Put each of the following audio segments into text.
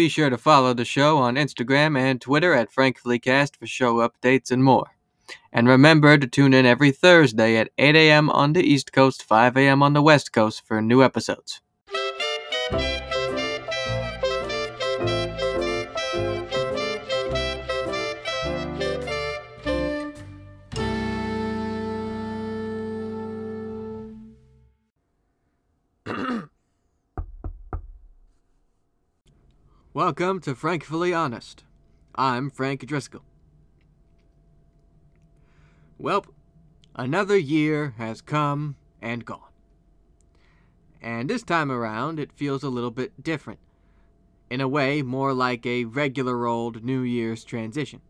Be sure to follow the show on Instagram and Twitter at FrankfullyCast for show updates and more. And remember to tune in every Thursday at 8 a.m. on the East Coast, 5 a.m. on the West Coast for new episodes. Welcome to Frankfully Honest. I'm Frank Driscoll. Well, another year has come and gone. And this time around, it feels a little bit different. In a way, more like a regular old New Year's transition.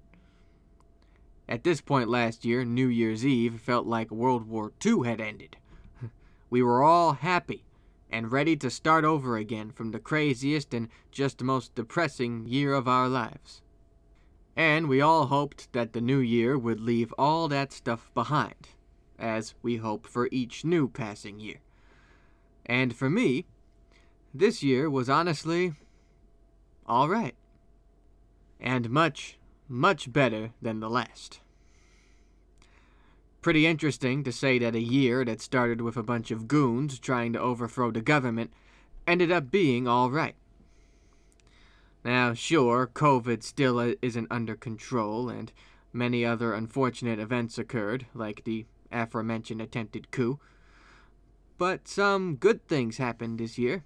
At this point last year, New Year's Eve felt like World War II had ended. We were all happy and ready to start over again from the craziest and just most depressing year of our lives. And we all hoped that the new year would leave all that stuff behind, as we hope for each new passing year. And for me, this year was honestly all right. And much, much better than the last. Pretty interesting to say that a year that started with a bunch of goons trying to overthrow the government ended up being all right. Now, sure, COVID still isn't under control, and many other unfortunate events occurred, like the aforementioned attempted coup. But some good things happened this year.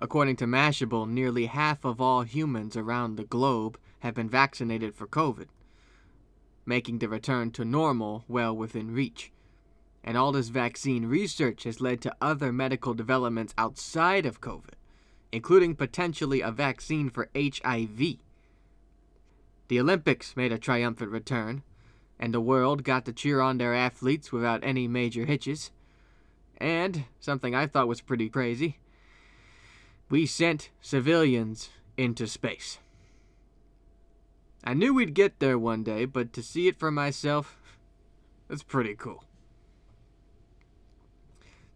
According to Mashable, nearly half of all humans around the globe have been vaccinated for COVID making the return to normal well within reach. And all this vaccine research has led to other medical developments outside of COVID, including potentially a vaccine for HIV. The Olympics made a triumphant return, and the world got to cheer on their athletes without any major hitches. And, something I thought was pretty crazy, we sent civilians into space. I knew we'd get there one day, but to see it for myself, that's pretty cool.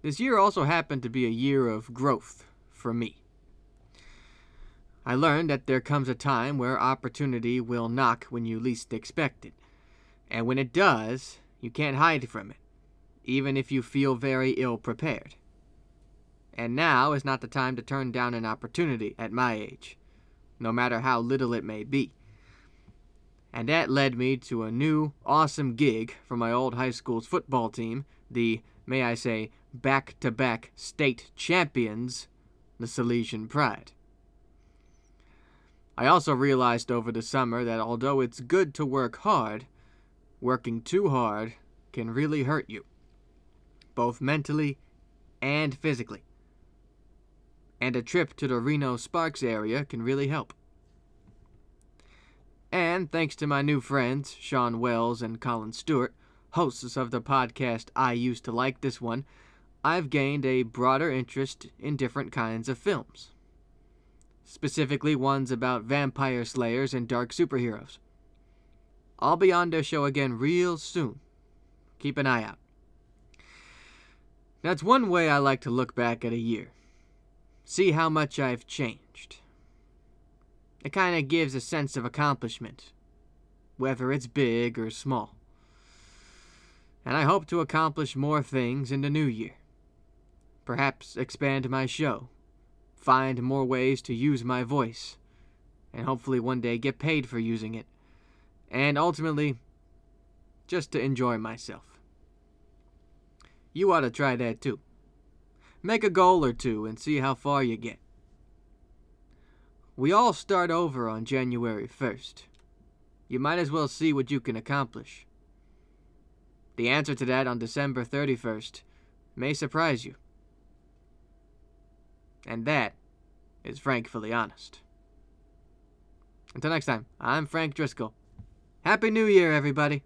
This year also happened to be a year of growth for me. I learned that there comes a time where opportunity will knock when you least expect it. And when it does, you can't hide from it, even if you feel very ill prepared. And now is not the time to turn down an opportunity at my age, no matter how little it may be and that led me to a new, awesome gig for my old high school's football team, the, may I say, back to back state champions, the Salesian Pride. I also realized over the summer that although it's good to work hard, working too hard can really hurt you, both mentally and physically. And a trip to the Reno Sparks area can really help. And thanks to my new friends, Sean Wells and Colin Stewart, hosts of the podcast I Used to Like This One, I've gained a broader interest in different kinds of films. Specifically, ones about vampire slayers and dark superheroes. I'll be on their show again real soon. Keep an eye out. That's one way I like to look back at a year. See how much I've changed. It kind of gives a sense of accomplishment, whether it's big or small. And I hope to accomplish more things in the new year. Perhaps expand my show, find more ways to use my voice, and hopefully one day get paid for using it. And ultimately, just to enjoy myself. You ought to try that too. Make a goal or two and see how far you get. We all start over on January 1st. You might as well see what you can accomplish. The answer to that on December 31st may surprise you. And that is frankly honest. Until next time, I'm Frank Driscoll. Happy New Year, everybody!